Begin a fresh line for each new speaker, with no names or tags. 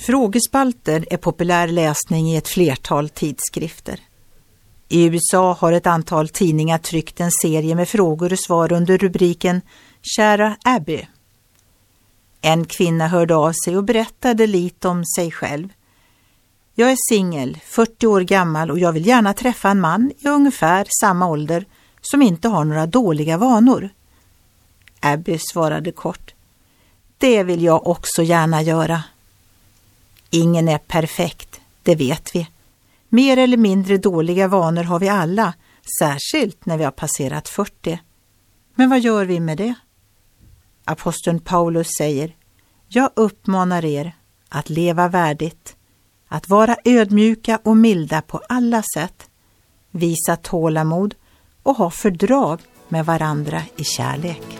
Frågespalter är populär läsning i ett flertal tidskrifter. I USA har ett antal tidningar tryckt en serie med frågor och svar under rubriken Kära Abby. En kvinna hörde av sig och berättade lite om sig själv. Jag är singel, 40 år gammal och jag vill gärna träffa en man i ungefär samma ålder som inte har några dåliga vanor. Abby svarade kort. Det vill jag också gärna göra. Ingen är perfekt, det vet vi. Mer eller mindre dåliga vanor har vi alla, särskilt när vi har passerat 40. Men vad gör vi med det? Aposteln Paulus säger, jag uppmanar er att leva värdigt, att vara ödmjuka och milda på alla sätt, visa tålamod och ha fördrag med varandra i kärlek.